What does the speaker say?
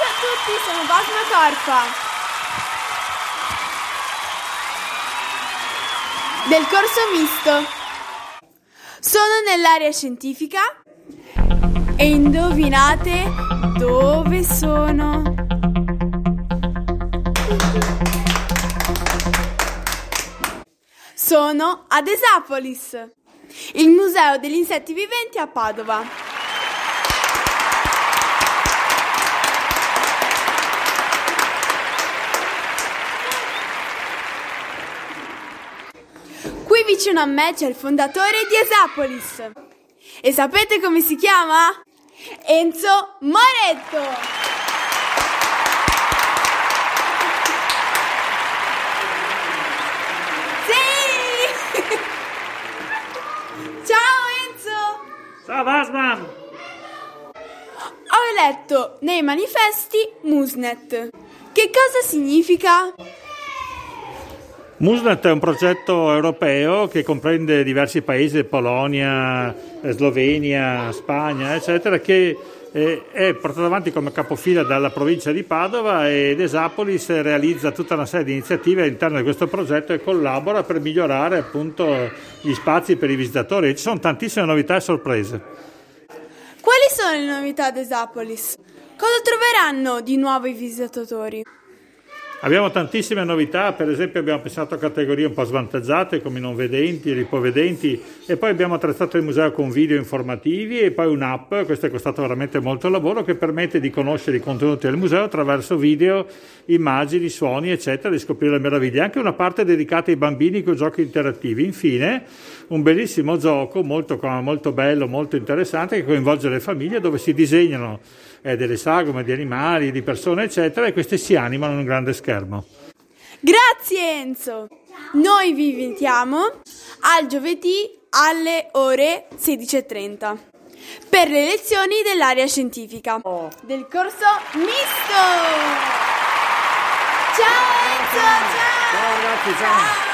Ciao, a tutti, sono Basma Corfa. Del corso misto. Sono nell'area scientifica e indovinate dove sono. Sono ad Esapolis, il museo degli insetti viventi a Padova. Qui vicino a me c'è il fondatore di Esapolis. E sapete come si chiama? Enzo Moretto. Ciao Enzo! Ciao Basman! Ho letto nei manifesti Musnet. Che cosa significa? Musnet è un progetto europeo che comprende diversi paesi, Polonia, Slovenia, Spagna, eccetera, che eh, è portato avanti come capofila dalla provincia di Padova ed Esapolis realizza tutta una serie di iniziative all'interno di questo progetto e collabora per migliorare appunto gli spazi per i visitatori. Ci sono tantissime novità e sorprese. Quali sono le novità ad Esapolis? Cosa troveranno di nuovo i visitatori? Abbiamo tantissime novità, per esempio abbiamo pensato a categorie un po' svantaggiate come i non vedenti, i ipovedenti e poi abbiamo attrezzato il museo con video informativi e poi un'app, questo è costato veramente molto lavoro, che permette di conoscere i contenuti del museo attraverso video, immagini, suoni eccetera, di scoprire le meraviglie. Anche una parte dedicata ai bambini con giochi interattivi. Infine un bellissimo gioco molto, molto bello, molto interessante che coinvolge le famiglie dove si disegnano eh, delle sagome di animali, di persone, eccetera, e queste si animano in un grande schermo. Grazie Enzo! Noi vi invitiamo al giovedì alle ore 16.30 per le lezioni dell'area scientifica del corso misto! Ciao Enzo! Ciao! Ciao ragazzi, ciao.